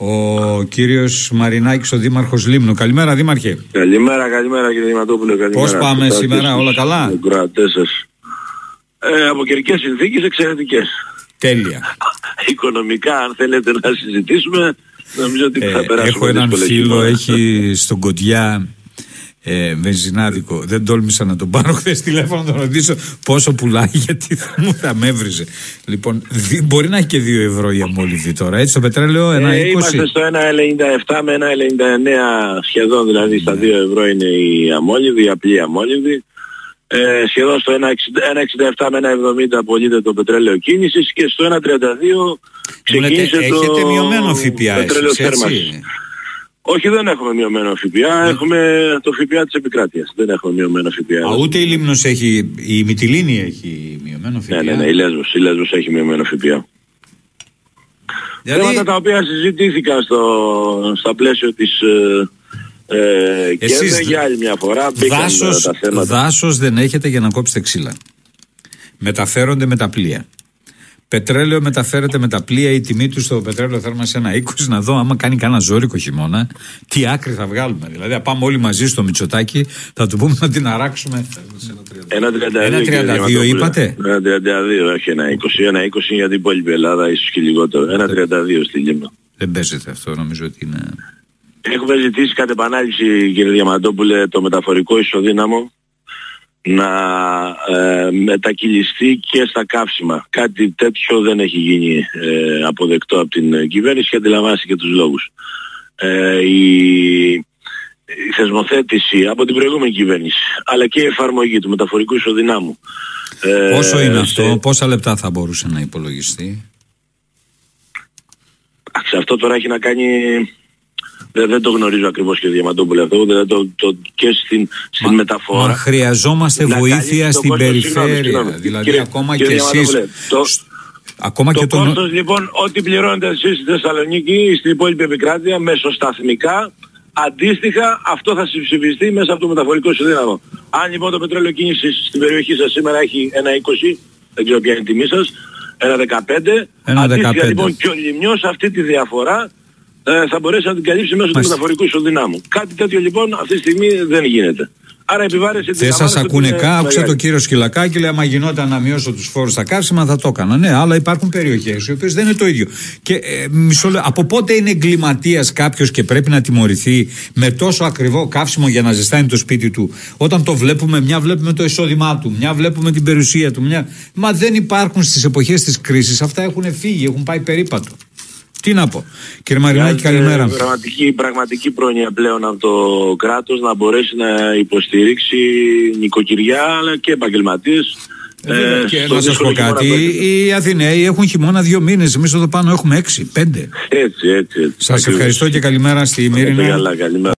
Ο κύριος Μαρινάκης, ο Δήμαρχος Λίμνου. Καλημέρα, Δήμαρχε. Καλημέρα, καλημέρα κύριε Δηματόπουλο. Πώς πάμε σήμερα, όλα καλά; Ε, από καιρικές συνθήκες εξαιρετικές. Τέλεια. Οικονομικά, αν θέλετε να συζητήσουμε, νομίζω ότι θα ε, περάσουμε. Έχω έναν φίλο, έχει στον Κοντιά ε, βενζινάδικο. Δεν τόλμησα να τον πάρω χθες τηλέφωνο να τον ρωτήσω πόσο πουλάει, γιατί θα μου θα με έβριζε. Λοιπόν, δι, μπορεί να έχει και 2 ευρώ η αμόλυβη τώρα. Έτσι το πετρέλαιο 1,20. Ε, είμαστε στο 1,97 με 1,99 σχεδόν, δηλαδή στα 2 ναι. ευρώ είναι η αμόλυβη, η απλή αμόλυβη. Ε, σχεδόν στο 1,67 με 1,70 απολύεται το πετρέλαιο κίνησης και στο 1,32 ξεκίνησε το έχετε μειωμένο ΦΠΑ πετρέλαιο θέρμανσης. Όχι, δεν έχουμε μειωμένο ΦΠΑ. Ναι. Έχουμε το ΦΠΑ της επικράτειας. Δεν έχουμε μειωμένο ΦΠΑ. Α, ούτε η Λίμνος έχει, η Μυτιλίνη έχει μειωμένο ΦΠΑ; Ναι, ναι, ναι, η Λέσβος, η Λέσβος έχει μειωμένο ΦΠΑ. Δηλαδή... Θέματα τα οποία συζητήθηκαν στο, στα πλαίσιο της ε, ε, και για άλλη μια φορά δάσος, τα θέματα. Δάσος δεν έχετε για να κόψετε ξύλα. Μεταφέρονται με τα πλοία. Πετρέλαιο μεταφέρεται με τα πλοία, η τιμή του στο πετρέλαιο θέλουμε σε ένα 20 να δω άμα κάνει κανένα ζώρικο χειμώνα, τι άκρη θα βγάλουμε. Δηλαδή, θα πάμε όλοι μαζί στο Μητσοτάκι, θα του πούμε να την αράξουμε. Ένα 32 είπατε; Ένα 32, όχι ένα 20. Ένα 20 για την υπόλοιπη Ελλάδα, ίσως και λιγότερο. Ένα 32 στη Λίμνα. Δεν παίζεται αυτό, νομίζω ότι είναι. Έχουμε ζητήσει κατ' επανάληψη, κύριε Διαμαντόπουλε, το μεταφορικό ισοδύναμο να ε, μετακυλιστεί και στα καύσιμα. Κάτι τέτοιο δεν έχει γίνει ε, αποδεκτό από την κυβέρνηση και αντιλαμβάνεστε και τους λόγους. Ε, η, η θεσμοθέτηση από την προηγούμενη κυβέρνηση αλλά και η εφαρμογή του μεταφορικού ισοδυνάμου. Ε, Πόσο είναι αυτό, πόσα λεπτά θα μπορούσε να υπολογιστεί; Σε αυτό τώρα έχει να κάνει δεν, δεν το γνωρίζω ακριβώς και Διαμαντόπουλο αυτό, δεν το, το, και στην, στην μεταφορά. Μα χρειαζόμαστε βοήθεια στην περιφέρεια. Δηλαδή ακόμα και εσείς... Το, ακόμα το και το κόστος λοιπόν, ό,τι πληρώνετε εσείς στη Θεσσαλονίκη ή στην υπόλοιπη επικράτεια μεσοσταθμικά, αντίστοιχα αυτό θα συμψηφιστεί μέσα από το μεταφορικό συνδύναμο. Αν λοιπόν το πετρέλαιο κίνησης στην περιοχή σας σήμερα έχει ένα 20, δεν ξέρω ποια είναι η τιμή σας, ένα 15, ένα αντίστοιχα 15. λοιπόν και ο Λιμιός αυτή τη διαφορά ε, θα μπορέσει να την καλύψει μέσω του μεταφορικού ισοδυνάμου. Κάτι τέτοιο λοιπόν αυτή τη στιγμή δεν γίνεται. Άρα επιβάρεση Δεν σας ακούνε καν. Άκουσα τον κύριο Σκυλακάκη, λέει: Άμα γινόταν να μειώσω τους φόρους στα καύσιμα, θα το έκανα. Ναι, αλλά υπάρχουν περιοχές οι οποίες δεν είναι το ίδιο. Και ε, μισό λεπτό, από πότε είναι εγκληματίας κάποιος και πρέπει να τιμωρηθεί με τόσο ακριβό καύσιμο για να ζεστάνει το σπίτι του, όταν το βλέπουμε, μια βλέπουμε το εισόδημά του, μια βλέπουμε την περιουσία του. Μια... Μα δεν υπάρχουν στις εποχές της κρίσης. Αυτά έχουν φύγει, έχουν πάει περίπατο. Τι να πω. Κύριε Μαρινάκη, καλημέρα. Πραγματική, πραγματική πρόνοια πλέον από το κράτος να μπορέσει να υποστηρίξει νοικοκυριά αλλά και επαγγελματίες ε, και να σας πω κάτι, οι Αθηναίοι έχουν χειμώνα δύο μήνες. Εμείς εδώ πάνω έχουμε έξι, πέντε. Έτσι, έτσι. έτσι. Σας ευχαριστώ και καλημέρα στη Μύρινα.